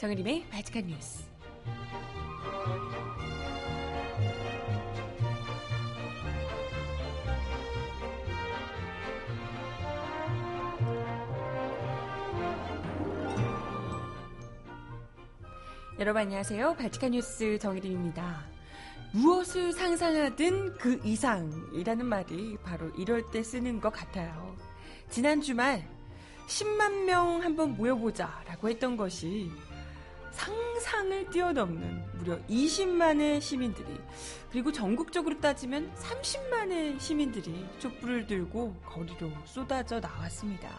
정은림의 바칙한 뉴스. 여러분 안녕하세요. 바칙한 뉴스 정일입니다. 무엇을 상상하든 그 이상이라는 말이 바로 이럴 때 쓰는 것 같아요. 지난 주말 10만 명 한번 모여보자 라고 했던 것이 상상을 뛰어넘는 무려 20만의 시민들이 그리고 전국적으로 따지면 30만의 시민들이 촛불을 들고 거리로 쏟아져 나왔습니다.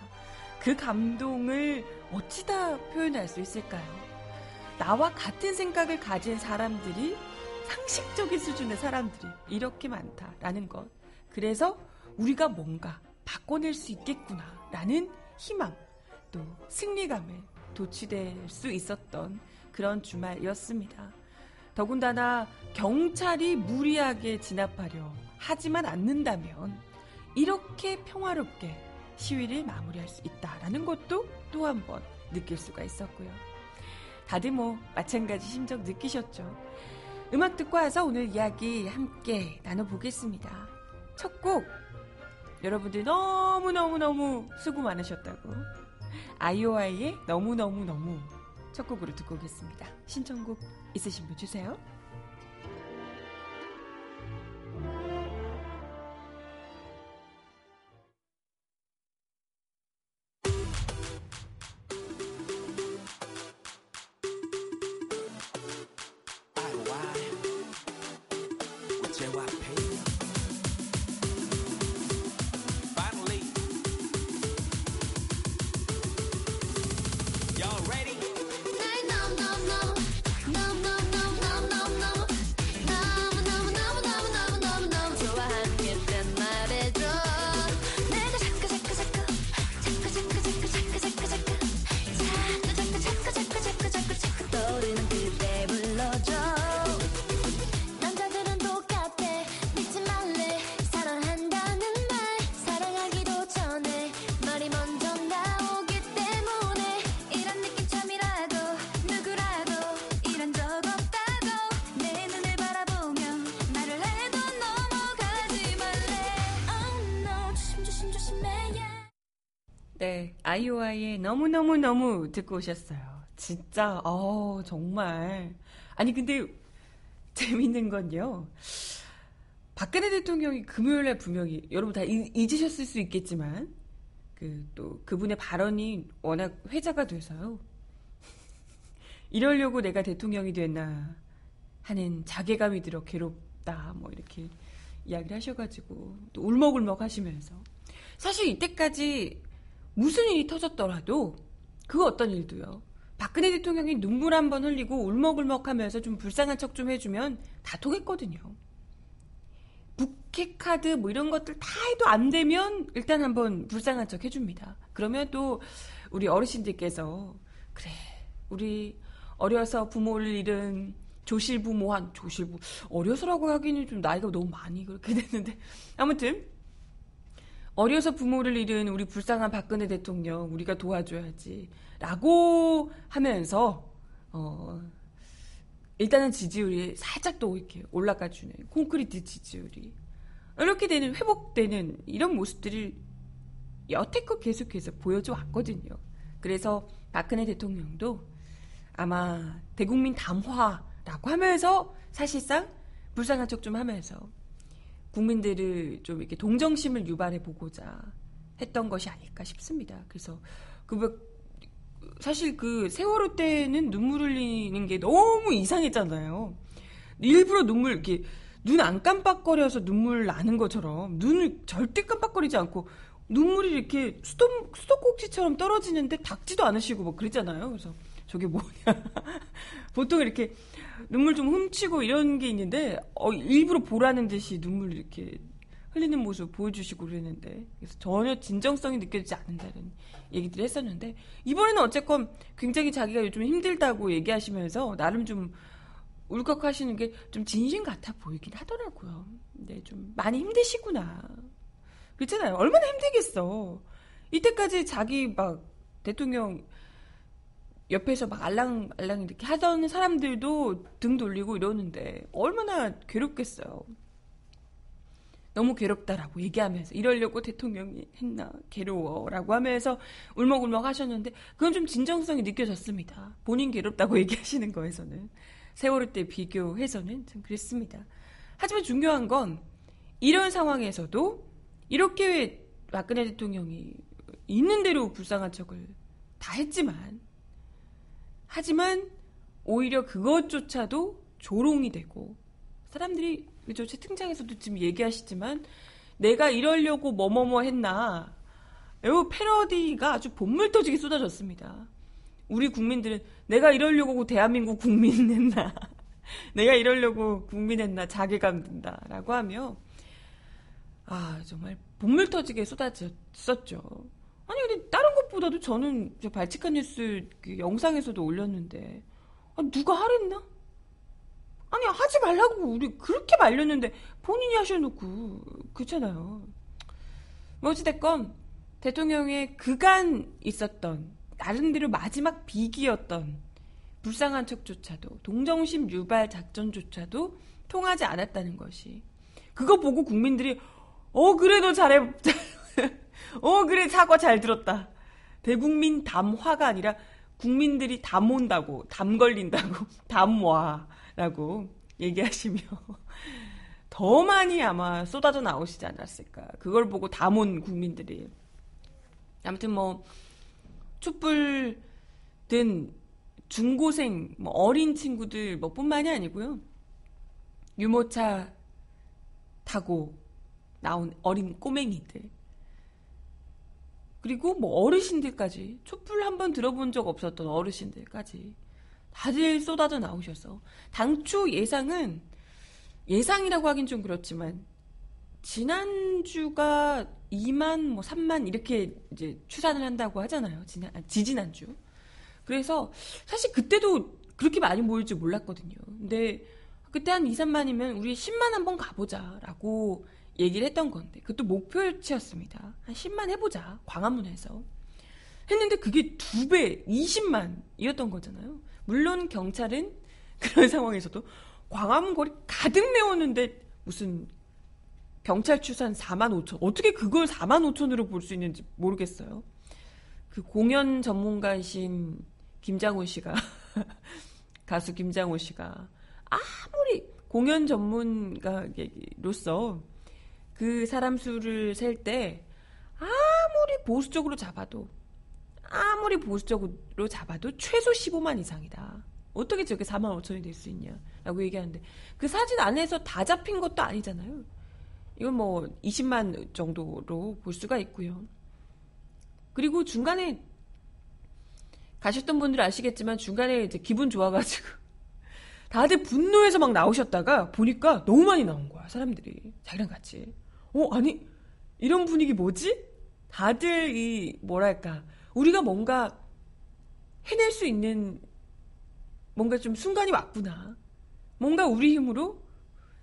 그 감동을 어찌다 표현할 수 있을까요? 나와 같은 생각을 가진 사람들이 상식적인 수준의 사람들이 이렇게 많다라는 것. 그래서 우리가 뭔가 바꿔낼 수 있겠구나라는 희망, 또 승리감에 도취될 수 있었던 그런 주말이었습니다. 더군다나 경찰이 무리하게 진압하려 하지만 않는다면 이렇게 평화롭게 시위를 마무리할 수 있다라는 것도 또 한 번 느낄 수가 있었고요. 다들 뭐 마찬가지 심정 느끼셨죠? 음악 듣고 와서 오늘 이야기 함께 나눠보겠습니다. 첫 곡, 여러분들 너무너무너무 수고 많으셨다고. 아이오아이의 너무너무너무 첫 곡으로 듣고 오겠습니다. 신청곡 있으신 분 주세요. 네, 아이오아이의 너무너무너무 듣고 오셨어요. 진짜, 어 정말. 아니, 근데 재밌는 건요. 박근혜 대통령이 금요일에 분명히, 여러분 다 잊으셨을 수 있겠지만, 그, 또, 그분의 발언이 워낙 회자가 돼서요. 이러려고 내가 대통령이 됐나 하는 자괴감이 들어 괴롭다, 뭐, 이렇게 이야기를 하셔가지고, 또 울먹울먹 하시면서. 사실 이때까지 무슨 일이 터졌더라도 그 어떤 일도요. 박근혜 대통령이 눈물 한 번 흘리고 울먹울먹 하면서 좀 불쌍한 척 좀 해주면 다 통했거든요. 부캐 카드 뭐 이런 것들 다 해도 안 되면 일단 한번 불쌍한 척 해줍니다. 그러면 또 우리 어르신들께서 그래 우리 어려서 부모를 잃은 조실부모한 조실부 어려서라고 하기는 좀 나이가 너무 많이 그렇게 됐는데 아무튼 어려서 부모를 잃은 우리 불쌍한 박근혜 대통령 우리가 도와줘야지 라고 하면서 어 일단은 지지율이 살짝 또 이렇게 올라가주는 콘크리트 지지율이 이렇게 되는 회복되는 이런 모습들을 여태껏 계속해서 보여줘 왔거든요. 그래서 박근혜 대통령도 아마 대국민 담화라고 하면서 사실상 불쌍한 척 좀 하면서 국민들을 좀 이렇게 동정심을 유발해 보고자 했던 것이 아닐까 싶습니다. 그래서 그뭐 사실 그 세월호 때는 눈물 흘리는 게 너무 이상했잖아요. 일부러 눈물 이렇게 눈 안 깜빡거려서 눈물 나는 것처럼 눈을 절대 깜빡거리지 않고 눈물이 이렇게 수도 수도꼭지처럼 떨어지는데 닦지도 않으시고 뭐 그랬잖아요. 그래서 저게 뭐냐. 보통 이렇게 눈물 좀 훔치고 이런 게 있는데 어, 일부러 보라는 듯이 눈물 이렇게 흘리는 모습 보여주시고 그랬는데 그래서 전혀 진정성이 느껴지지 않는다는 얘기들을 했었는데 이번에는 어쨌건 굉장히 자기가 요즘 힘들다고 얘기하시면서 나름 좀 울컥하시는 게 좀 진심 같아 보이긴 하더라고요. 근데 좀 많이 힘드시구나. 그렇잖아요. 얼마나 힘들겠어. 이때까지 자기 막 대통령 옆에서 막 알랑 알랑 이렇게 하던 사람들도 등 돌리고 이러는데 얼마나 괴롭겠어요. 너무 괴롭다라고 얘기하면서 이러려고 대통령이 했나 괴로워라고 하면서 울먹울먹 하셨는데 그건 좀 진정성이 느껴졌습니다. 본인 괴롭다고 얘기하시는 거에서는 세월호 때 비교해서는 좀 그랬습니다. 하지만 중요한 건 이런 상황에서도 이렇게 박근혜 대통령이 있는 대로 불쌍한 척을 다 했지만 하지만 오히려 그것조차도 조롱이 되고 사람들이 그죠 채팅창에서도 지금 얘기하시지만 내가 이러려고 뭐뭐뭐 했나 요 패러디가 아주 본물 터지게 쏟아졌습니다. 우리 국민들은 내가 이러려고 대한민국 국민 했나 내가 이러려고 국민 했나 자괴감 든다라고 하며 아 정말 본물 터지게 쏟아졌었죠. 아니 근데 다른 것보다도 저는 저 발칙한 뉴스 그 영상에서도 올렸는데 아, 누가 하랬나? 아니 하지 말라고 우리 그렇게 말렸는데 본인이 하셔놓고 그렇잖아요. 뭐 어찌됐건 대통령의 그간 있었던 나름대로 마지막 비기였던 불쌍한 척조차도 동정심 유발 작전조차도 통하지 않았다는 것이 그거 보고 국민들이 어 그래 도 잘해 어 그래 사과 잘 들었다 대국민 담화가 아니라 국민들이 담 온다고 담 걸린다고 담와라고 얘기하시며 더 많이 아마 쏟아져 나오시지 않았을까 그걸 보고 담 온 국민들이 아무튼 뭐 촛불 든 중고생, 뭐 어린 친구들 뭐 뿐만이 아니고요. 유모차 타고 나온 어린 꼬맹이들. 그리고 뭐 어르신들까지 촛불 한 번 들어본 적 없었던 어르신들까지 다들 쏟아져 나오셔서 당초 예상은 예상이라고 하긴 좀 그렇지만 지난주가 2만 뭐 3만 이렇게 이제 추산을 한다고 하잖아요. 지난 아, 지지난주. 그래서 사실 그때도 그렇게 많이 모일 줄 몰랐거든요. 근데 그때 한 2, 3만이면 우리 10만 한번 가보자라고 얘기를 했던 건데 그것도 목표치였습니다. 한 10만 해보자 광화문에서 했는데 그게 두 배 20만이었던 거잖아요. 물론 경찰은 그런 상황에서도 광화문 거리 가득 메웠는데 무슨 경찰 추산 4만 5천 어떻게 그걸 4만 5천으로 볼 수 있는지 모르겠어요. 그 공연 전문가이신 김장훈 씨가 가수 김장훈 씨가 아무리 공연 전문가로서 그 사람 수를 셀 때 아무리 보수적으로 잡아도 아무리 보수적으로 잡아도 최소 15만 이상이다. 어떻게 저게 4만 5천이 될 수 있냐 라고 얘기하는데 그 사진 안에서 다 잡힌 것도 아니잖아요. 이건 뭐 20만 정도로 볼 수가 있고요. 그리고 중간에 가셨던 분들 아시겠지만 중간에 이제 기분 좋아가지고 다들 분노해서 막 나오셨다가 보니까 너무 많이 나온 거야 사람들이 자기랑 같이 어 아니 이런 분위기 뭐지? 다들 이 뭐랄까 우리가 뭔가 해낼 수 있는 뭔가 좀 순간이 왔구나 뭔가 우리 힘으로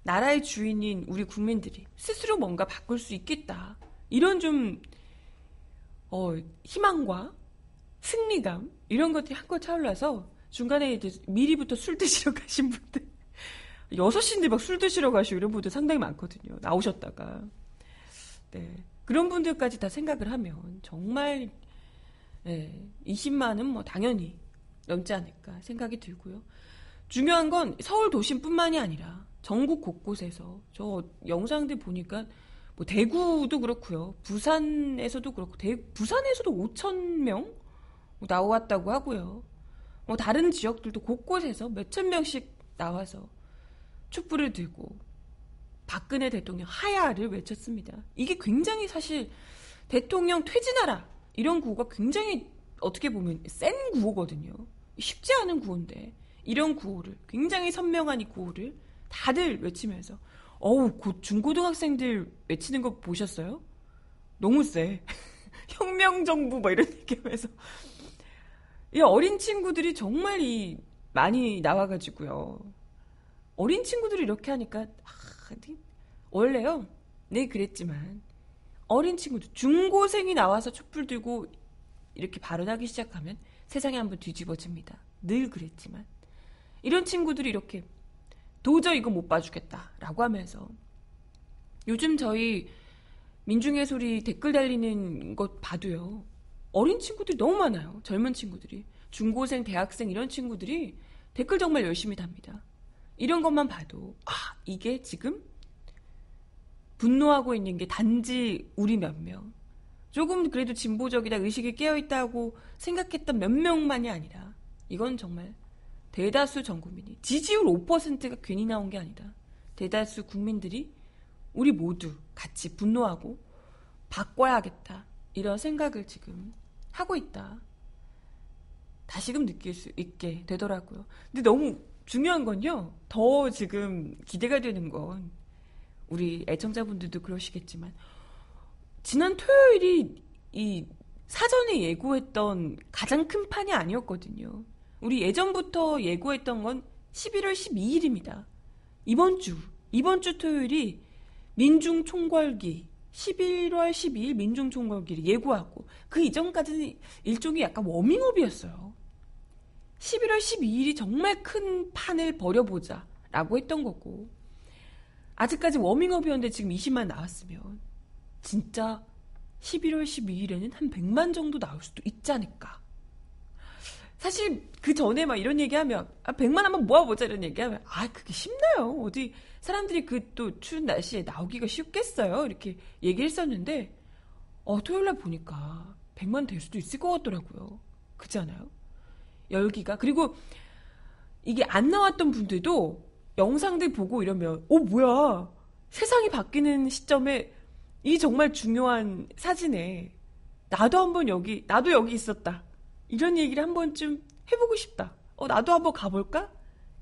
나라의 주인인 우리 국민들이 스스로 뭔가 바꿀 수 있겠다 이런 좀 어, 희망과 승리감 이런 것들이 한껏 차올라서 중간에 이제 미리부터 술 드시러 가신 분들 6시인데 막 술 드시러 가시고 이런 분들 상당히 많거든요. 나오셨다가. 네. 그런 분들까지 다 생각을 하면 정말 네, 20만은 뭐 당연히 넘지 않을까 생각이 들고요. 중요한 건 서울 도심뿐만이 아니라 전국 곳곳에서 저 영상들 보니까 뭐 대구도 그렇고요. 부산에서도 그렇고 대, 부산에서도 5천 명 나왔다고 하고요. 뭐 다른 지역들도 곳곳에서 몇천 명씩 나와서 촛불을 들고 박근혜 대통령 하야를 외쳤습니다. 이게 굉장히 사실 대통령 퇴진하라 이런 구호가 굉장히 어떻게 보면 센 구호거든요. 쉽지 않은 구호인데 이런 구호를 굉장히 선명한 이 구호를 다들 외치면서 어우 곧 중고등학생들 외치는 거 보셨어요? 너무 세. 혁명 정부 뭐 이런 얘기하면서 이 어린 친구들이 정말 이 많이 나와가지고요. 어린 친구들이 이렇게 하니까 아, 원래요. 네 그랬지만 어린 친구들 중고생이 나와서 촛불 들고 이렇게 발언하기 시작하면 세상이 한번 뒤집어집니다. 늘 그랬지만. 이런 친구들이 이렇게 도저히 이거 못 봐주겠다라고 하면서 요즘 저희 민중의 소리 댓글 달리는 것 봐도요. 어린 친구들이 너무 많아요. 젊은 친구들이. 중고생, 대학생 이런 친구들이 댓글 정말 열심히 답니다. 이런 것만 봐도 아 이게 지금 분노하고 있는 게 단지 우리 몇 명. 조금 그래도 진보적이다 의식이 깨어있다고 생각했던 몇 명만이 아니라 이건 정말 대다수 전 국민이 지지율 5%가 괜히 나온 게 아니다. 대다수 국민들이 우리 모두 같이 분노하고 바꿔야겠다. 이런 생각을 지금 하고 있다. 다시금 느낄 수 있게 되더라고요. 근데 너무 중요한 건요. 더 지금 기대가 되는 건 우리 애청자분들도 그러시겠지만 지난 토요일이 이 사전에 예고했던 가장 큰 판이 아니었거든요. 우리 예전부터 예고했던 건 11월 12일입니다. 이번 주, 이번 주 토요일이 민중 총궐기 11월 12일 민중 총궐기를 예고하고 그 이전까지는 일종의 약간 워밍업이었어요. 11월 12일이 정말 큰 판을 벌여보자 라고 했던 거고 아직까지 워밍업이었는데 지금 20만 나왔으면 진짜 11월 12일에는 한 100만 정도 나올 수도 있지 않을까. 사실 그 전에 막 이런 얘기하면 아 100만 한번 모아보자 이런 얘기하면 아 그게 쉽나요? 어디 사람들이 그 또 추운 날씨에 나오기가 쉽겠어요? 이렇게 얘기했었는데 어 토요일날 보니까 100만 될 수도 있을 것 같더라고요. 그렇지 않아요? 열기가. 그리고 이게 안 나왔던 분들도 영상들 보고 이러면 어 뭐야? 세상이 바뀌는 시점에 이 정말 중요한 사진에 나도 한번 여기 나도 여기 있었다. 이런 얘기를 한 번쯤 해보고 싶다. 어 나도 한번 가볼까?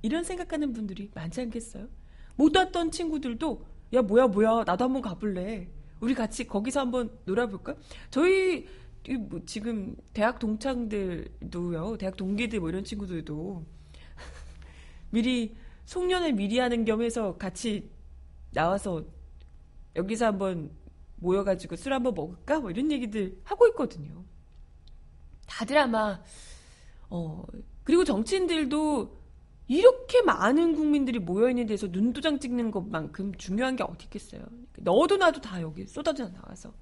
이런 생각하는 분들이 많지 않겠어요? 못 왔던 친구들도 야 뭐야 뭐야? 나도 한번 가볼래. 우리 같이 거기서 한번 놀아볼까? 저희 뭐 지금 대학 동창들도요, 대학 동기들 뭐 이런 친구들도 미리 송년을 미리 하는 겸 해서 같이 나와서 여기서 한번 모여가지고 술 한번 먹을까? 뭐 이런 얘기들 하고 있거든요. 다들 아마 어 그리고 정치인들도 이렇게 많은 국민들이 모여있는 데서 눈도장 찍는 것만큼 중요한 게 어디 있겠어요. 너도 나도 다 여기 쏟아져 나와서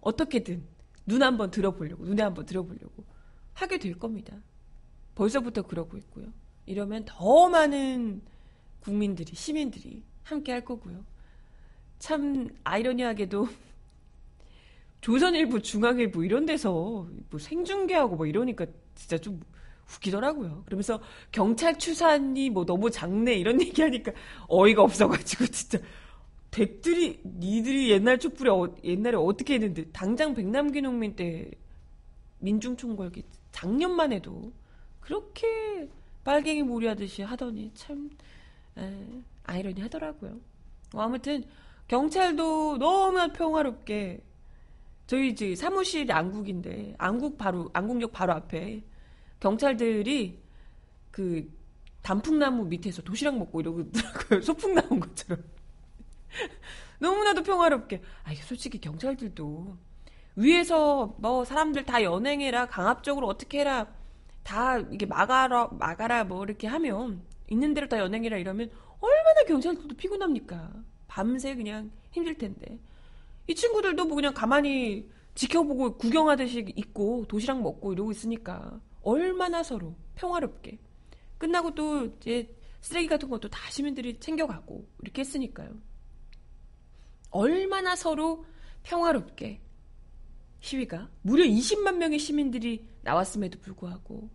어떻게든 눈 한번 들어보려고, 눈에 한번 들어보려고 하게 될 겁니다. 벌써부터 그러고 있고요. 이러면 더 많은 국민들이, 시민들이 함께 할 거고요. 참 아이러니하게도 조선일보, 중앙일보 이런 데서 뭐 생중계하고 뭐 이러니까 진짜 좀 웃기더라고요. 그러면서 경찰 추산이 뭐 너무 작네 이런 얘기하니까 어이가 없어가지고 진짜 댁들이 니들이 옛날 촛불에 어, 옛날에 어떻게 했는데 당장 백남기 농민 때 민중총궐기 작년만 해도 그렇게 빨갱이 몰이하듯이 하더니 참 에, 아이러니 하더라고요. 뭐 아무튼 경찰도 너무나 평화롭게 저희 이제 사무실이 안국인데 안국 바로 안국역 바로 앞에 경찰들이 그 단풍나무 밑에서 도시락 먹고 이러더라고요. 소풍 나온 것처럼. 너무나도 평화롭게. 아, 이게 솔직히 경찰들도 위에서 뭐 사람들 다 연행해라, 강압적으로 어떻게 해라, 다 이게 막아라, 막아라, 뭐 이렇게 하면 있는 대로 다 연행해라 이러면 얼마나 경찰들도 피곤합니까? 밤새 그냥 힘들 텐데. 이 친구들도 뭐 그냥 가만히 지켜보고 구경하듯이 있고 도시락 먹고 이러고 있으니까 얼마나 서로 평화롭게 끝나고 또 이제 쓰레기 같은 것도 다 시민들이 챙겨가고 이렇게 했으니까요. 얼마나 서로 평화롭게 시위가 무려 20만 명의 시민들이 나왔음에도 불구하고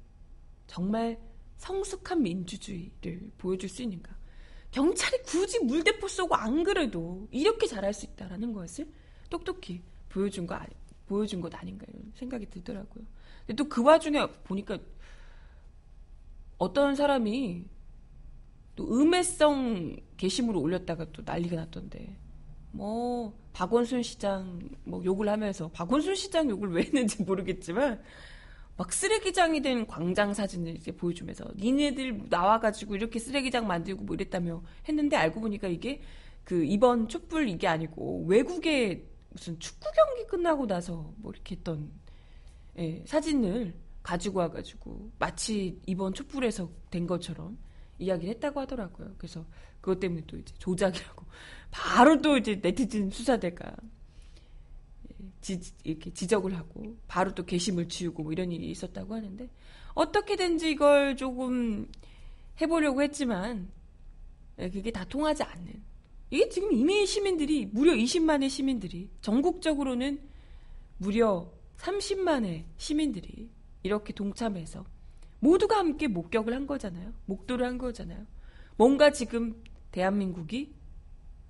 정말 성숙한 민주주의를 보여줄 수 있는가. 경찰이 굳이 물대포 쏘고 안 그래도 이렇게 잘할 수 있다라는 것을 똑똑히 보여준 거 보여준 것 아닌가 이런 생각이 들더라고요. 근데 또 그 와중에 보니까 어떤 사람이 또 음해성 게시물을 올렸다가 또 난리가 났던데 뭐 박원순 시장 뭐 욕을 하면서 박원순 시장 욕을 왜 했는지 모르겠지만 막 쓰레기장이 된 광장 사진을 이제 보여주면서 니네들 나와가지고 이렇게 쓰레기장 만들고 뭐 이랬다며 했는데 알고 보니까 이게 그 이번 촛불 이게 아니고 외국에 무슨 축구 경기 끝나고 나서 뭐 이렇게 했던 예, 사진을 가지고 와가지고 마치 이번 촛불에서 된 것처럼 이야기를 했다고 하더라고요. 그래서 그것 때문에 또 이제 조작이라고 바로 또 이제 네티즌 수사대가 지, 이렇게 지적을 하고 바로 또 게시물 지우고 뭐 이런 일이 있었다고 하는데 어떻게든지 이걸 조금 해보려고 했지만 예, 그게 다 통하지 않는 이게 지금 이미 시민들이 무려 20만의 시민들이 전국적으로는 무려 30만의 시민들이 이렇게 동참해서 모두가 함께 목격을 한 거잖아요. 목도를 한 거잖아요. 뭔가 지금 대한민국이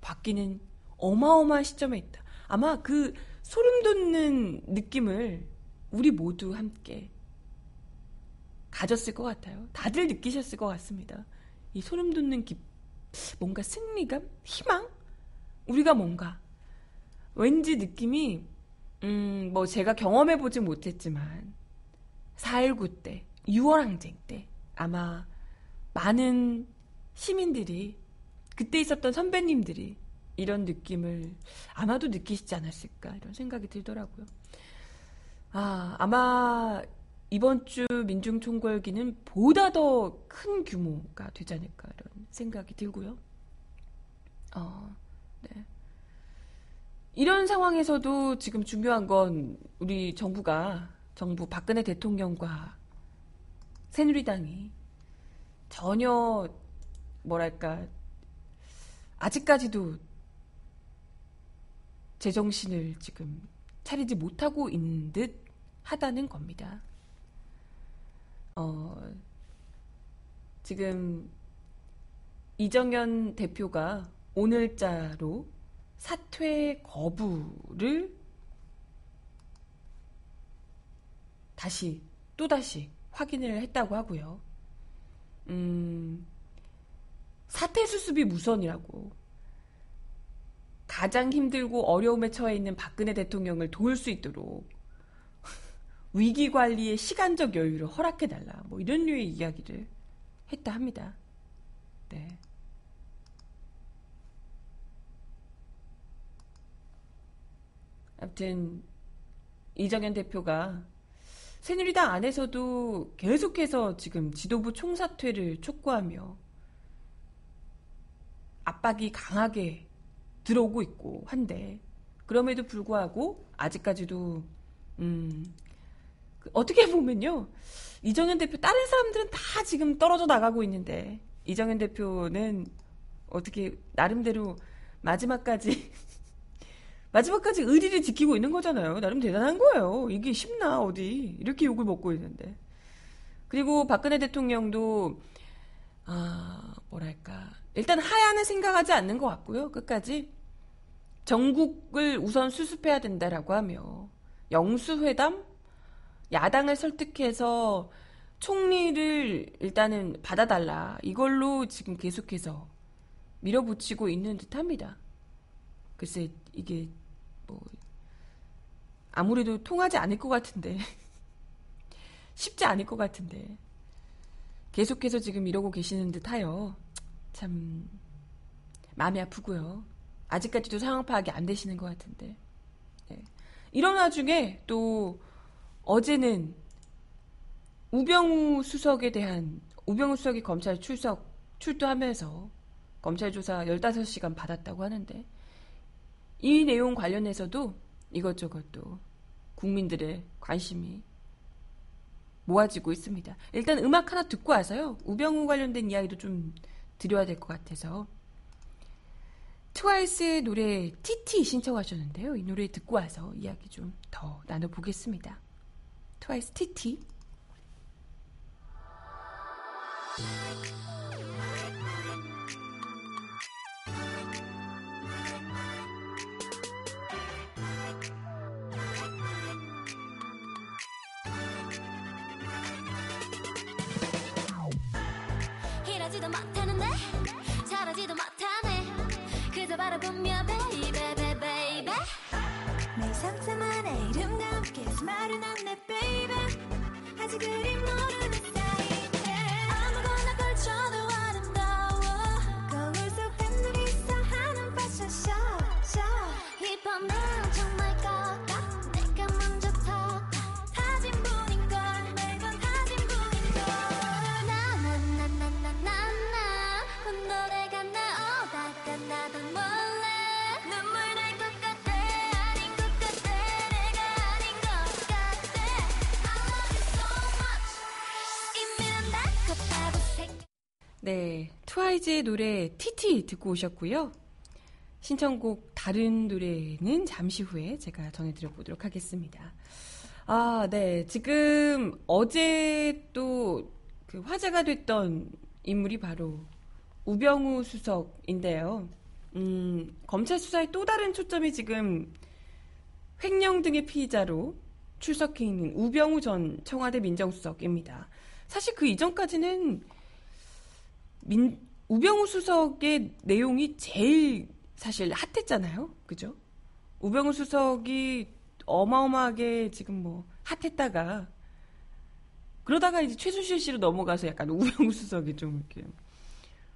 바뀌는 어마어마한 시점에 있다. 아마 그 소름 돋는 느낌을 우리 모두 함께 가졌을 것 같아요. 다들 느끼셨을 것 같습니다. 이 소름 돋는 기, 뭔가 승리감? 희망? 우리가 뭔가 왠지 느낌이 음, 뭐 제가 경험해 보지 못했지만 4.19 때, 6월 항쟁 때 아마 많은 시민들이 그때 있었던 선배님들이 이런 느낌을 아마도 느끼시지 않았을까 이런 생각이 들더라고요. 아, 아마 이번 주 민중 총궐기는 보다 더 큰 규모가 되지 않을까 이런 생각이 들고요. 어, 네. 이런 상황에서도 지금 중요한 건 우리 정부가 정부 박근혜 대통령과 새누리당이 전혀 뭐랄까 아직까지도 제정신을 지금 차리지 못하고 있는 듯 하다는 겁니다. 어, 지금 이정현 대표가 오늘자로 사퇴 거부를 다시 또다시 확인을 했다고 하고요. 음, 사퇴 수습이 무선이라고 가장 힘들고 어려움에 처해 있는 박근혜 대통령을 도울 수 있도록 위기 관리의 시간적 여유를 허락해 달라. 뭐 이런 류의 이야기를 했다 합니다. 네. 아무튼 이정현 대표가 새누리당 안에서도 계속해서 지금 지도부 총사퇴를 촉구하며 압박이 강하게 들어오고 있고 한데 그럼에도 불구하고 아직까지도 음그 어떻게 보면요 이정현 대표 다른 사람들은 다 지금 떨어져 나가고 있는데 이정현 대표는 어떻게 나름대로 마지막까지 마지막까지 의리를 지키고 있는 거잖아요. 나름 대단한 거예요. 이게 쉽나 어디 이렇게 욕을 먹고 있는데. 그리고 박근혜 대통령도 아 뭐랄까 일단 하야는 생각하지 않는 것 같고요. 끝까지 전국을 우선 수습해야 된다라고 하며 영수회담 야당을 설득해서 총리를 일단은 받아달라 이걸로 지금 계속해서 밀어붙이고 있는 듯합니다. 글쎄 이게 뭐 아무래도 통하지 않을 것 같은데 쉽지 않을 것 같은데 계속해서 지금 이러고 계시는 듯하여 참 마음이 아프고요. 아직까지도 상황 파악이 안 되시는 것 같은데 네. 이런 와중에 또 어제는 우병우 수석에 대한 우병우 수석이 검찰 출석 출두하면서 검찰 조사 15시간 받았다고 하는데 이 내용 관련해서도 이것저것 또 국민들의 관심이 모아지고 있습니다. 일단 음악 하나 듣고 와서요. 우병우 관련된 이야기도 좀 드려야 될 것 같아서 트와이스의 노래 TT 신청하셨는데요. 이 노래 듣고 와서 이야기 좀 더 나눠보겠습니다. 트와이스 TT 정말 깎아 내가 먼저 턱 다진 분인걸 매번 네, 트와이즈의 노래 티티 듣고 오셨고요. 신청곡 다른 노래는 잠시 후에 제가 전해드려 보도록 하겠습니다. 아, 네. 지금 어제 또 그 화제가 됐던 인물이 바로 우병우 수석인데요. 음, 검찰 수사의 또 다른 초점이 지금 횡령 등의 피의자로 출석해 있는 우병우 전 청와대 민정수석입니다. 사실 그 이전까지는 민, 우병우 수석의 내용이 제일 사실 핫했잖아요. 그죠? 우병우 수석이 어마어마하게 지금 뭐 핫했다가 그러다가 이제 최순실 씨로 넘어가서 약간 우병우 수석이 좀 이렇게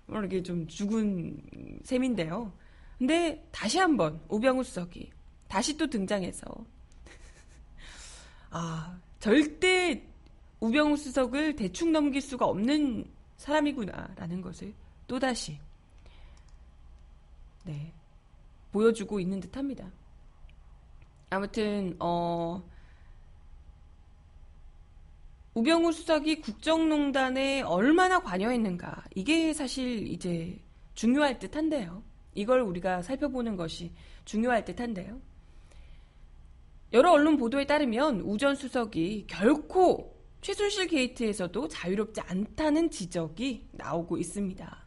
이렇게 좀 죽은 셈인데요. 근데 다시 한번 우병우 수석이 다시 또 등장해서 아 절대 우병우 수석을 대충 넘길 수가 없는 사람이구나라는 것을 또 다시 네 보여주고 있는 듯합니다. 아무튼 어 우병우 수석이 국정농단에 얼마나 관여했는가 이게 사실 이제 중요할 듯한데요. 이걸 우리가 살펴보는 것이 중요할 듯한데요. 여러 언론 보도에 따르면 우전 수석이 결코 최순실 게이트에서도 자유롭지 않다는 지적이 나오고 있습니다.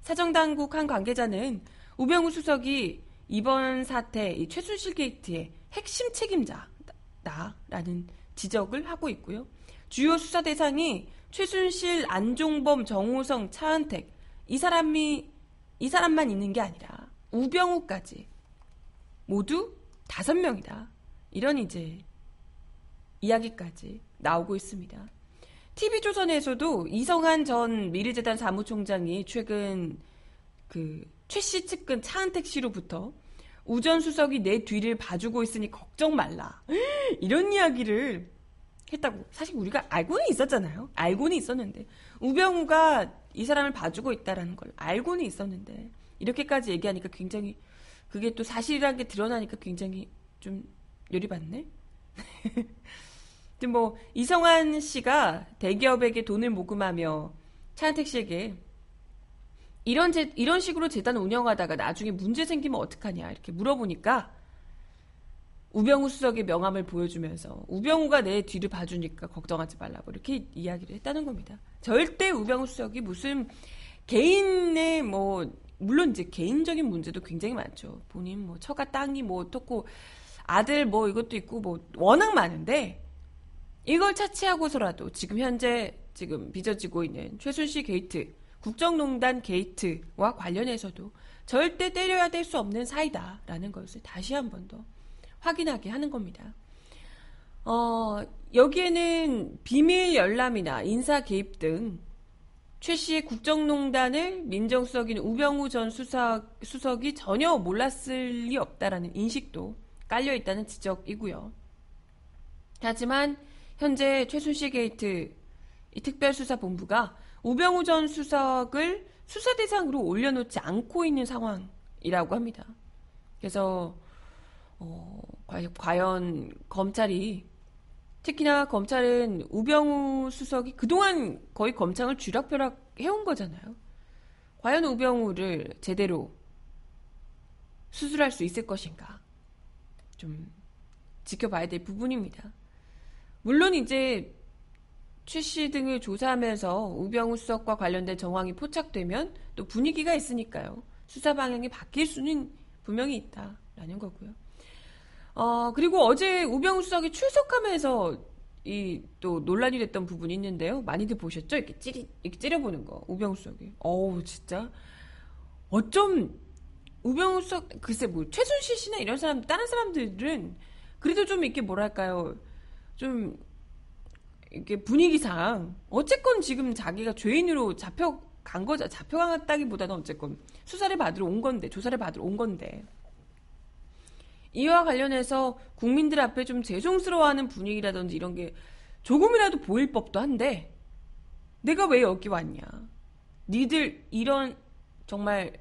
사정당국 한 관계자는 우병우 수석이 이번 사태 이 최순실 게이트의 핵심 책임자다라는 지적을 하고 있고요. 주요 수사 대상이 최순실, 안종범, 정우성, 차은택 이 사람이 이 사람만 있는 게 아니라 우병우까지 모두 다섯 명이다. 이런 이제 이야기까지 나오고 있습니다. TV조선에서도 이성한 전 미르재단 사무총장이 최근 그 최 씨 측근 차은택 씨로부터 우전 수석이 내 뒤를 봐주고 있으니 걱정 말라. 이런 이야기를 했다고. 사실 우리가 알고는 있었잖아요. 알고는 있었는데. 우병우가 이 사람을 봐주고 있다라는 걸 알고는 있었는데. 이렇게까지 얘기하니까 굉장히, 그게 또 사실이라는 게 드러나니까 굉장히 좀 열이 받네? 뭐, 이성환 씨가 대기업에게 돈을 모금하며 차은택 씨에게 이런 제, 이런 식으로 재단을 운영하다가 나중에 문제 생기면 어떡하냐 이렇게 물어보니까 우병우 수석의 명함을 보여주면서 우병우가 내 뒤를 봐주니까 걱정하지 말라고 이렇게 이야기를 했다는 겁니다. 절대 우병우 수석이 무슨 개인의 뭐 물론 이제 개인적인 문제도 굉장히 많죠. 본인 뭐 처가 땅이 뭐 어떻고 아들 뭐 이것도 있고 뭐 워낙 많은데 이걸 차치하고서라도 지금 현재 지금 빚어지고 있는 최순실 게이트 국정농단 게이트와 관련해서도 절대 떼려야 뗄 수 없는 사이다라는 것을 다시 한 번 더 확인하게 하는 겁니다. 어, 여기에는 비밀 열람이나 인사 개입 등 최 씨의 국정농단을 민정수석인 우병우 전 수석, 수석이 전혀 몰랐을 리 없다라는 인식도 깔려 있다는 지적이고요. 하지만 현재 최순실 게이트 특별수사본부가 우병우 전 수석을 수사 대상으로 올려놓지 않고 있는 상황이라고 합니다. 그래서 어, 과연 검찰이 특히나 검찰은 우병우 수석이 그동안 거의 검찰을 쥐락펴락 해온 거잖아요. 과연 우병우를 제대로 수술할 수 있을 것인가? 좀 지켜봐야 될 부분입니다. 물론 이제 최씨 등을 조사하면서 우병우 수석과 관련된 정황이 포착되면 또 분위기가 있으니까요. 수사 방향이 바뀔 수는 분명히 있다라는 거고요. 어, 그리고 어제 우병우 수석이 출석하면서 이 또 논란이 됐던 부분이 있는데요. 많이들 보셨죠? 이렇게 찌리, 이렇게 찌려보는 거. 우병우 수석이. 어우, 진짜. 어쩜 우병우 수석, 글쎄 뭐, 최순실 씨나 이런 사람, 다른 사람들은 그래도 좀 이렇게 뭐랄까요. 좀 이게 분위기상 어쨌건 지금 자기가 죄인으로 잡혀 간 거자 잡혀갔다기보다는 어쨌건 수사를 받으러 온 건데 조사를 받으러 온 건데. 이와 관련해서 국민들 앞에 좀 죄송스러워하는 분위기라든지 이런 게 조금이라도 보일 법도 한데 내가 왜 여기 왔냐. 니들 이런 정말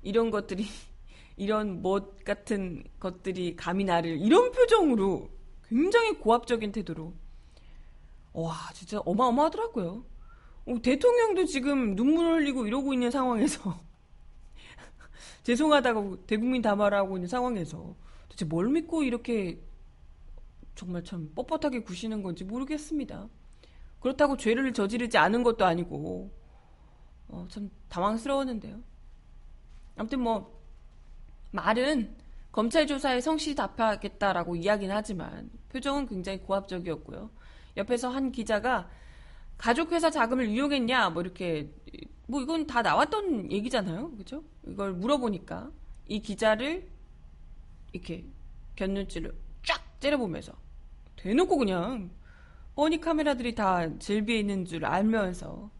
이런 것들이 이런 멋 같은 것들이 감히 나를 이런 표정으로 굉장히 고압적인 태도로 와, 진짜 어마어마하더라고요. 어, 대통령도 지금 눈물 흘리고 이러고 있는 상황에서 죄송하다고 대국민 담화라고 있는 상황에서 도대체 뭘 믿고 이렇게 정말 참 뻣뻣하게 구시는 건지 모르겠습니다. 그렇다고 죄를 저지르지 않은 것도 아니고 어, 참 당황스러웠는데요. 아무튼 뭐 말은 검찰 조사에 성실히 답하겠다라고 이야기는 하지만 표정은 굉장히 고압적이었고요. 옆에서 한 기자가 가족 회사 자금을 유용했냐 뭐 이렇게 뭐 이건 다 나왔던 얘기잖아요. 그죠? 이걸 물어보니까 이 기자를 이렇게 곁눈질을 쫙 째려보면서 대놓고 그냥 뻔히 카메라들이 다 질비해 있는 줄 알면서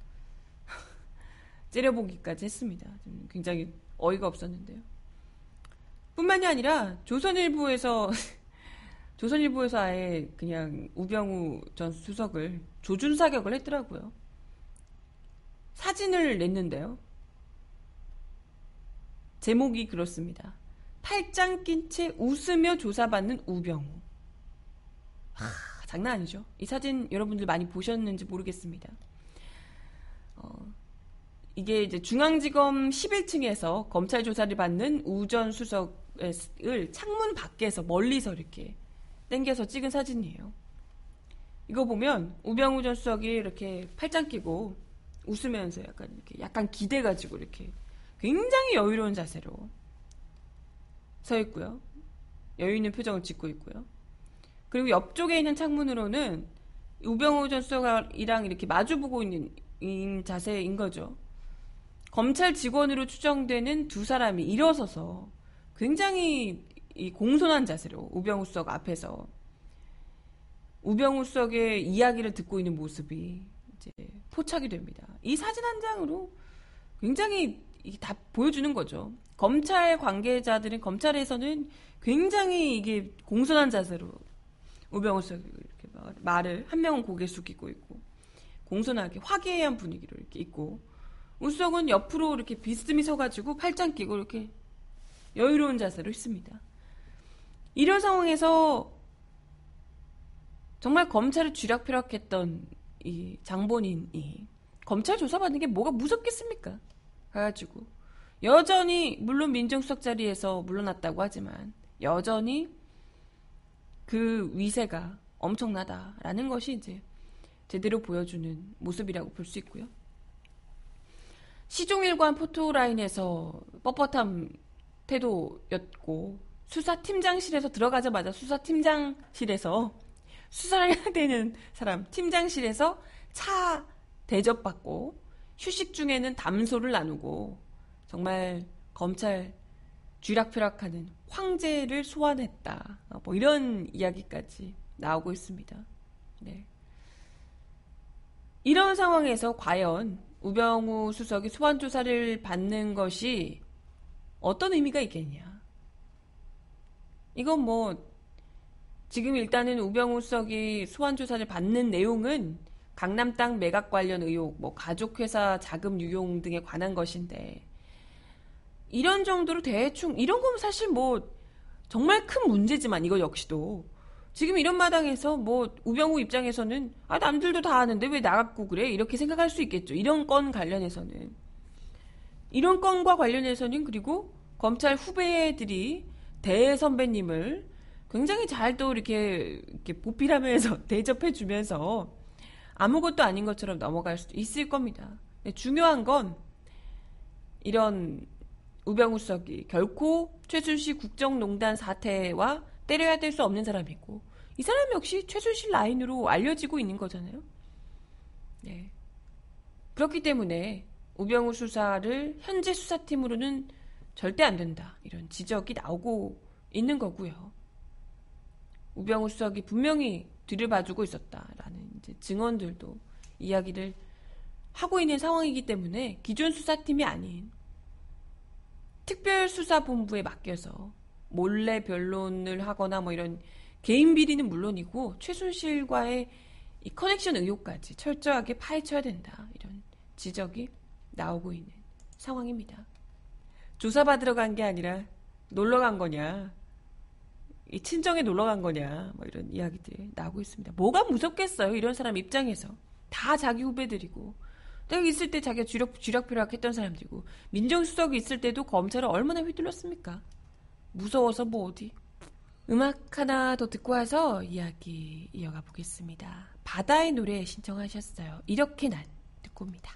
째려보기까지 했습니다. 굉장히 어이가 없었는데요. 뿐만이 아니라 조선일보에서 조선일보에서 아예 그냥 우병우 전 수석을 조준 사격을 했더라고요. 사진을 냈는데요. 제목이 그렇습니다. 팔짱 낀 채 웃으며 조사받는 우병우. 하, 장난 아니죠? 이 사진 여러분들 많이 보셨는지 모르겠습니다. 어, 이게 이제 중앙지검 11층에서 검찰 조사를 받는 우전 수석 을 창문 밖에서 멀리서 이렇게 땡겨서 찍은 사진이에요. 이거 보면 우병우 전 수석이 이렇게 팔짱 끼고 웃으면서 약간 이렇게 약간 기대가지고 이렇게 굉장히 여유로운 자세로 서 있고요. 여유 있는 표정을 짓고 있고요. 그리고 옆쪽에 있는 창문으로는 우병우 전 수석이랑 이렇게 마주보고 있는 자세인 거죠. 검찰 직원으로 추정되는 두 사람이 일어서서 굉장히 공손한 자세로 우병우 수석 앞에서 우병우 수석의 이야기를 듣고 있는 모습이 이제 포착이 됩니다. 이 사진 한 장으로 굉장히 다 보여주는 거죠. 검찰 관계자들은 검찰에서는 굉장히 이게 공손한 자세로 우병우 수석이 이렇게 말을 한 명은 고개 숙이고 있고 공손하게 화기애애한 분위기로 이렇게 있고 우석은 옆으로 이렇게 비스듬히 서가지고 팔짱 끼고 이렇게 여유로운 자세로 있습니다. 이런 상황에서 정말 검찰을 쥐락펴락했던 이 장본인이 검찰 조사받는 게 뭐가 무섭겠습니까? 가가지고 여전히 물론 민정수석 자리에서 물러났다고 하지만 여전히 그 위세가 엄청나다라는 것이 이제 제대로 보여주는 모습이라고 볼 수 있고요. 시종일관 포토라인에서 뻣뻣한 태도였고 수사팀장실에서 들어가자마자 수사팀장실에서 수사를 해야 되는 사람 팀장실에서 차 대접받고 휴식 중에는 담소를 나누고 정말 검찰 쥐락펴락하는 황제를 소환했다. 뭐 이런 이야기까지 나오고 있습니다. 네. 이런 상황에서 과연 우병우 수석이 소환 조사를 받는 것이 어떤 의미가 있겠냐. 이건 뭐 지금 일단은 우병우 수석이 소환 조사를 받는 내용은 강남 땅 매각 관련 의혹, 뭐 가족회사 자금 유용 등에 관한 것인데 이런 정도로 대충 이런 건 사실 뭐 정말 큰 문제지만 이거 역시도 지금 이런 마당에서 뭐 우병우 입장에서는 아 남들도 다 아는데 왜 나갖고 그래 이렇게 생각할 수 있겠죠. 이런 건 관련해서는 이런 건과 관련해서는 그리고 검찰 후배들이 대 선배님을 굉장히 잘 또 이렇게, 이렇게 보필하면서 대접해 주면서 아무것도 아닌 것처럼 넘어갈 수도 있을 겁니다. 중요한 건 이런 우병우 수석이 결코 최순실 국정농단 사태와 때려야 될 수 없는 사람이고 이 사람 역시 최순실 라인으로 알려지고 있는 거잖아요. 네. 그렇기 때문에 우병우 수사를 현재 수사팀으로는 절대 안 된다. 이런 지적이 나오고 있는 거고요. 우병우 수석이 분명히 뒤를 봐주고 있었다라는 증언들도 이야기를 하고 있는 상황이기 때문에 기존 수사팀이 아닌 특별수사본부에 맡겨서 몰래 변론을 하거나 뭐 이런 개인 비리는 물론이고 최순실과의 이 커넥션 의혹까지 철저하게 파헤쳐야 된다. 이런 지적이 나오고 있는 상황입니다. 조사받으러 간 게 아니라 놀러 간 거냐. 이 친정에 놀러 간 거냐. 뭐 이런 이야기들이 나오고 있습니다. 뭐가 무섭겠어요. 이런 사람 입장에서. 다 자기 후배들이고. 딱 있을 때 자기가 쥐락, 쥐락펴락 했던 사람들이고, 민정수석이 있을 때도 검찰을 얼마나 휘둘렀습니까? 무서워서 뭐 어디. 음악 하나 더 듣고 와서 이야기 이어가 보겠습니다. 바다의 노래 신청하셨어요. 이렇게 난 듣고 옵니다.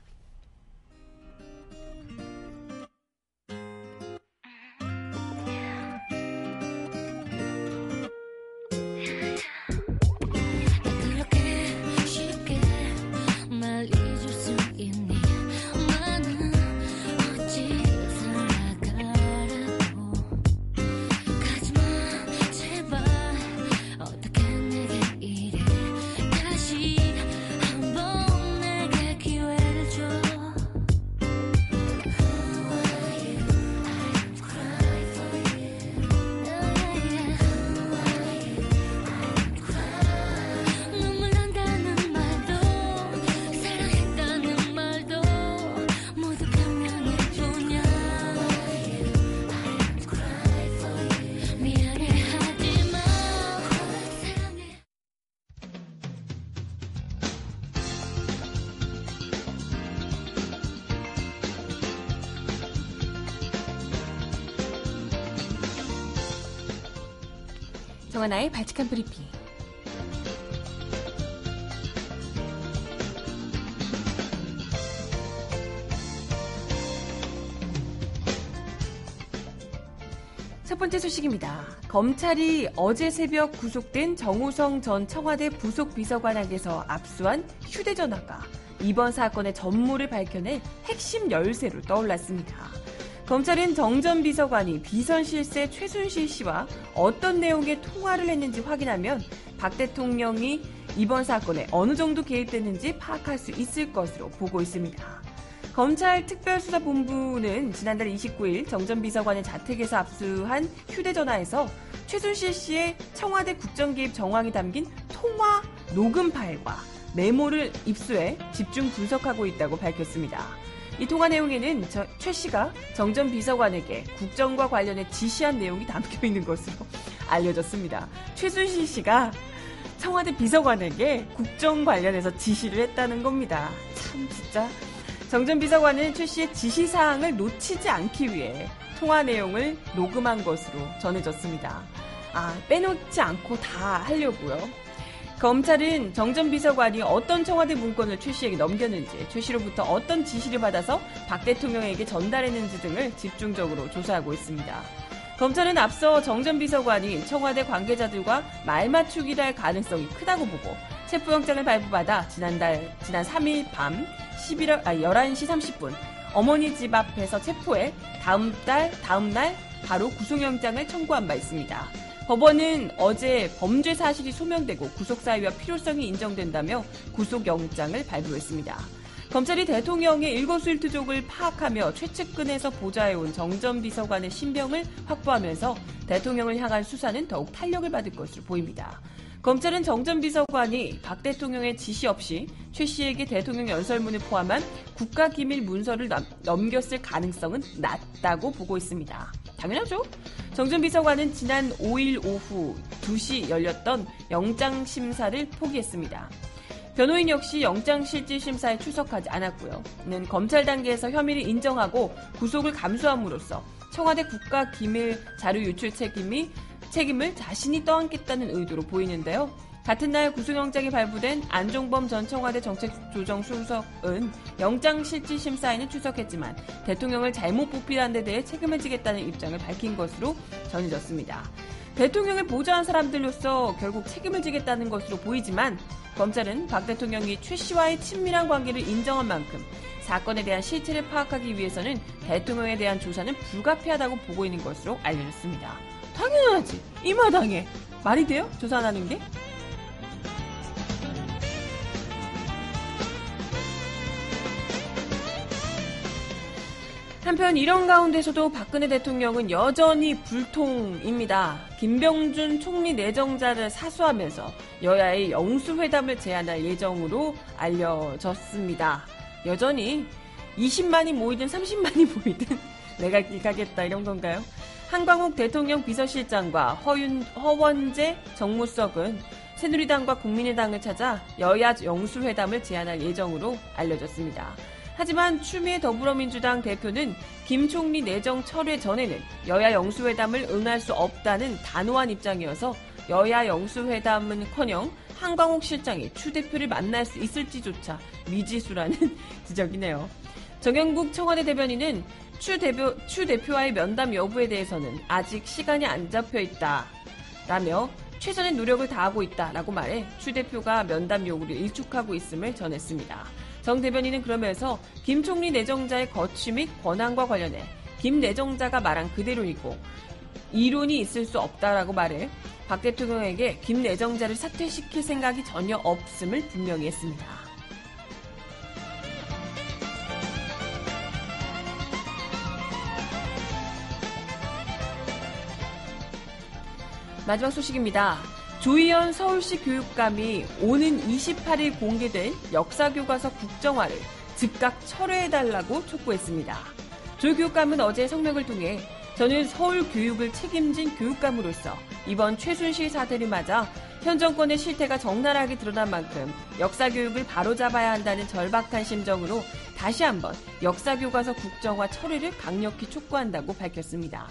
정하나의 발칙한 브리핑. 첫 번째 소식입니다. 검찰이 어제 새벽 구속된 정우성 전 청와대 부속 비서관에게서 압수한 휴대전화가 이번 사건의 전모를 밝혀낼 핵심 열쇠로 떠올랐습니다. 검찰은 정전 비서관이 비선 실세 최순실 씨와 어떤 내용의 통화를 했는지 확인하면 박 대통령이 이번 사건에 어느 정도 개입됐는지 파악할 수 있을 것으로 보고 있습니다. 검찰 특별수사본부는 지난달 29일 정전 비서관의 자택에서 압수한 휴대전화에서 최순실 씨의 청와대 국정개입 정황이 담긴 통화 녹음 파일과 메모를 입수해 집중 분석하고 있다고 밝혔습니다. 이 통화 내용에는 저, 최 씨가 정 전 비서관에게 국정과 관련해 지시한 내용이 담겨 있는 것으로 알려졌습니다. 최순실 씨가 청와대 비서관에게 국정 관련해서 지시를 했다는 겁니다. 참 진짜 정 전 비서관은 최 씨의 지시 사항을 놓치지 않기 위해 통화 내용을 녹음한 것으로 전해졌습니다. 아, 빼놓지 않고 다 하려고요. 검찰은 정 전 비서관이 어떤 청와대 문건을 최 씨에게 넘겼는지, 최 씨로부터 어떤 지시를 받아서 박 대통령에게 전달했는지 등을 집중적으로 조사하고 있습니다. 검찰은 앞서 정 전 비서관이 청와대 관계자들과 말 맞추기를 할 가능성이 크다고 보고 체포영장을 발부받아 지난달 지난 3일 밤 11월 아 11시 30분 어머니 집 앞에서 체포해 다음 달 다음 날 바로 구속영장을 청구한 바 있습니다. 법원은 어제 범죄 사실이 소명되고 구속 사유와 필요성이 인정된다며 구속영장을 발부했습니다. 검찰이 대통령의 일거수일투족을 파악하며 최측근에서 보좌해온 정전 비서관의 신병을 확보하면서 대통령을 향한 수사는 더욱 탄력을 받을 것으로 보입니다. 검찰은 정 전 비서관이 박 대통령의 지시 없이 최 씨에게 대통령 연설문을 포함한 국가기밀 문서를 넘겼을 가능성은 낮다고 보고 있습니다. 당연하죠. 정준 비서관은 지난 5일 오후 2시 열렸던 영장심사를 포기했습니다. 변호인 역시 영장실질심사에 출석하지 않았고요. 는 검찰 단계에서 혐의를 인정하고 구속을 감수함으로써 청와대 국가기밀 자료 유출 책임이 책임을 자신이 떠안겠다는 의도로 보이는데요. 같은 날 구속영장이 발부된 안종범 전 청와대 정책조정수석은 영장실질심사에는 출석했지만 대통령을 잘못 보필한 데 대해 책임을 지겠다는 입장을 밝힌 것으로 전해졌습니다. 대통령을 보좌한 사람들로서 결국 책임을 지겠다는 것으로 보이지만 검찰은 박 대통령이 최 씨와의 친밀한 관계를 인정한 만큼 사건에 대한 실체를 파악하기 위해서는 대통령에 대한 조사는 불가피하다고 보고 있는 것으로 알려졌습니다. 당연하지. 이 마당에. 말이 돼요? 조사 안 하는 게? 한편 이런 가운데서도 박근혜 대통령은 여전히 불통입니다. 김병준 총리 내정자를 사수하면서 여야의 영수회담을 제안할 예정으로 알려졌습니다. 여전히 20만이 모이든 30만이 모이든 내가 기가겠다 이런 건가요? 한광욱 대통령 비서실장과 허윤, 허원재 정무석은 새누리당과 국민의당을 찾아 여야 영수회담을 제안할 예정으로 알려졌습니다. 하지만 추미애 더불어민주당 대표는 김 총리 내정 철회 전에는 여야 영수회담을 응할 수 없다는 단호한 입장이어서 여야 영수회담은커녕 한광욱 실장이 추 대표를 만날 수 있을지조차 미지수라는 지적이네요. 정영국 청와대 대변인은 추 대표, 추 대표와의 면담 여부에 대해서는 아직 시간이 안 잡혀 있다. 라며 최선의 노력을 다하고 있다 라고 말해 추 대표가 면담 요구를 일축하고 있음을 전했습니다. 정 대변인은 그러면서 김 총리 내정자의 거취 및 권한과 관련해 김 내정자가 말한 그대로이고 이론이 있을 수 없다라고 말해 박 대통령에게 김 내정자를 사퇴시킬 생각이 전혀 없음을 분명히 했습니다. 마지막 소식입니다. 조희연 서울시 교육감이 오는 28일 공개된 역사교과서 국정화를 즉각 철회해달라고 촉구했습니다. 조 교육감은 어제 성명을 통해 저는 서울 교육을 책임진 교육감으로서 이번 최순실 사태를 맞아 현 정권의 실태가 적나라하게 드러난 만큼 역사 교육을 바로잡아야 한다는 절박한 심정으로 다시 한번 역사 교과서 국정화 철회를 강력히 촉구한다고 밝혔습니다.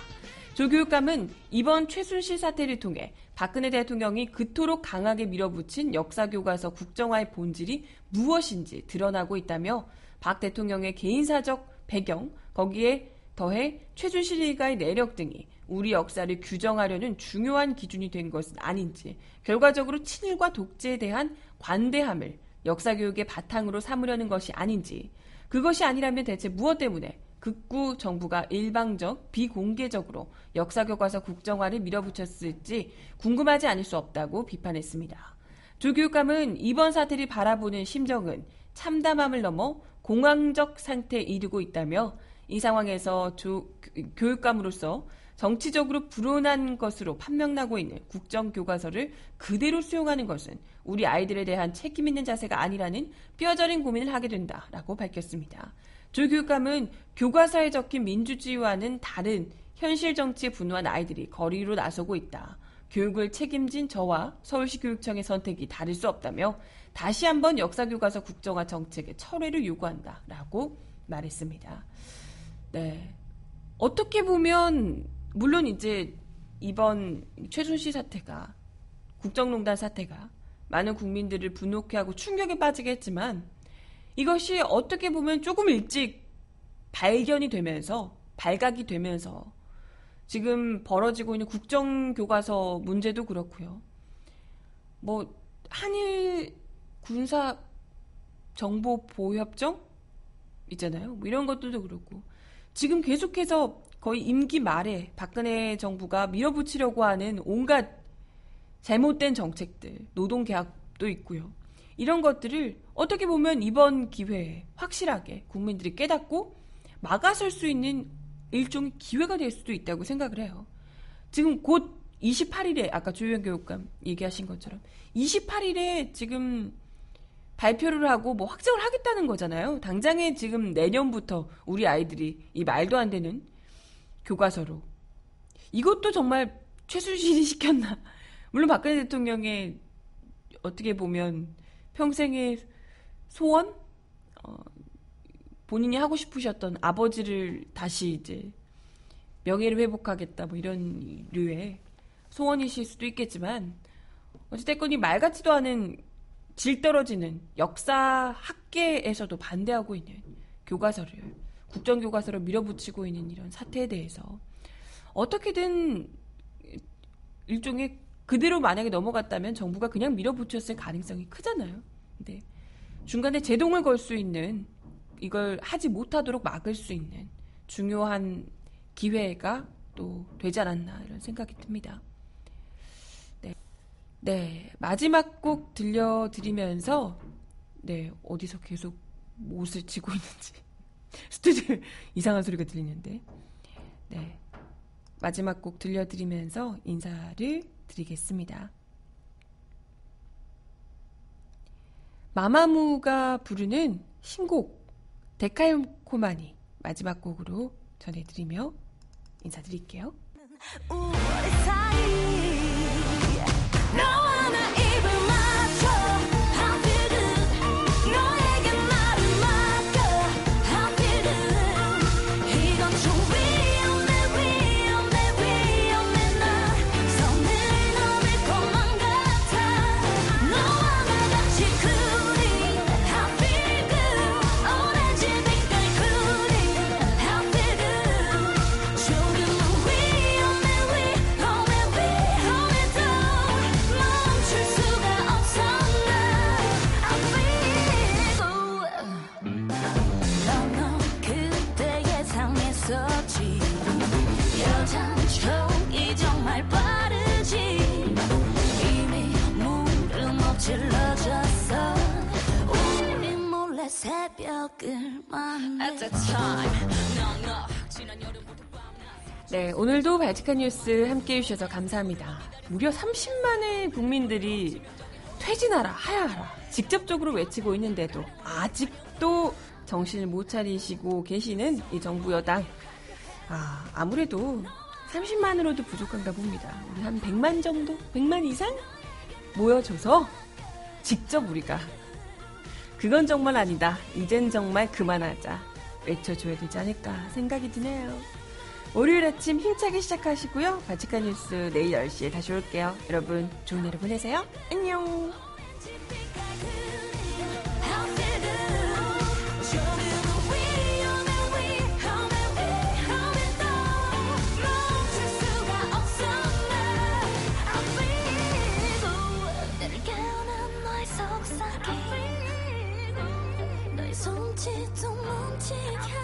조 교육감은 이번 최순실 사태를 통해 박근혜 대통령이 그토록 강하게 밀어붙인 역사 교과서 국정화의 본질이 무엇인지 드러나고 있다며 박 대통령의 개인사적 배경, 거기에 더해 최준실 일가의 내력 등이 우리 역사를 규정하려는 중요한 기준이 된 것은 아닌지 결과적으로 친일과 독재에 대한 관대함을 역사교육의 바탕으로 삼으려는 것이 아닌지 그것이 아니라면 대체 무엇 때문에 극구 정부가 일방적 비공개적으로 역사교과서 국정화를 밀어붙였을지 궁금하지 않을 수 없다고 비판했습니다. 조교육감은 이번 사태를 바라보는 심정은 참담함을 넘어 공황적 상태에 이르고 있다며 이 상황에서 조, 교육감으로서 정치적으로 불온한 것으로 판명나고 있는 국정교과서를 그대로 수용하는 것은 우리 아이들에 대한 책임 있는 자세가 아니라는 뼈저린 고민을 하게 된다라고 밝혔습니다. 조 교육감은 교과서에 적힌 민주주의와는 다른 현실 정치에 분노한 아이들이 거리로 나서고 있다. 교육을 책임진 저와 서울시 교육청의 선택이 다를 수 없다며 다시 한번 역사교과서 국정화 정책의 철회를 요구한다라고 말했습니다. 네. 어떻게 보면 물론 이제 이번 최순실 사태가 국정농단 사태가 많은 국민들을 분노케 하고 충격에 빠지게 했지만 이것이 어떻게 보면 조금 일찍 발견이 되면서 발각이 되면서 지금 벌어지고 있는 국정교과서 문제도 그렇고요. 뭐 한일 군사 정보 보호 협정 있잖아요. 뭐 이런 것들도 그렇고 지금 계속해서 거의 임기 말에 박근혜 정부가 밀어붙이려고 하는 온갖 잘못된 정책들, 노동계약도 있고요. 이런 것들을 어떻게 보면 이번 기회에 확실하게 국민들이 깨닫고 막아설 수 있는 일종의 기회가 될 수도 있다고 생각을 해요. 지금 곧 28일에 아까 조현 교육감 얘기하신 것처럼 28일에 지금 발표를 하고 뭐 확정을 하겠다는 거잖아요. 당장에 지금 내년부터 우리 아이들이 이 말도 안 되는 교과서로 이것도 정말 최순실이 시켰나? 물론 박근혜 대통령의 어떻게 보면 평생의 소원, 어, 본인이 하고 싶으셨던 아버지를 다시 이제 명예를 회복하겠다 뭐 이런 류의 소원이실 수도 있겠지만 어찌됐건 이 말 같지도 않은 질 떨어지는 역사 학계에서도 반대하고 있는 교과서를 국정교과서로 밀어붙이고 있는 이런 사태에 대해서 어떻게든 일종의 그대로 만약에 넘어갔다면 정부가 그냥 밀어붙였을 가능성이 크잖아요. 근데 중간에 제동을 걸 수 있는 이걸 하지 못하도록 막을 수 있는 중요한 기회가 또 되지 않았나 이런 생각이 듭니다. 네, 마지막 곡 들려드리면서 네, 어디서 계속 못을 치고 있는지 스튜디오 이상한 소리가 들리는데 네, 마지막 곡 들려드리면서 인사를 드리겠습니다. 마마무가 부르는 신곡 데칼코마니 마지막 곡으로 전해드리며 인사드릴게요. 있었지. 여자 총이 정말 빠르지. 이미 무릎 엎질러졌어. 우리 몰래 새벽을 만나. At that time. 지난 여름부터 네, 오늘도 발칙한 뉴스 함께 해주셔서 감사합니다. 무려 30만의 국민들이 퇴진하라, 하야하라 직접적으로 외치고 있는데도 아직도 정신을 못 차리시고 계시는 이 정부 여당. 아, 아무래도 30만으로도 부족한가 봅니다. 우리 한 100만 정도? 100만 이상? 모여줘서 직접 우리가 그건 정말 아니다. 이젠 정말 그만하자. 외쳐줘야 되지 않을까 생각이 드네요. 월요일 아침 힘차게 시작하시고요. 바치카 뉴스 내일 10시에 다시 올게요. 여러분, 좋은 하루 보내세요. 안녕. 梦境梦境。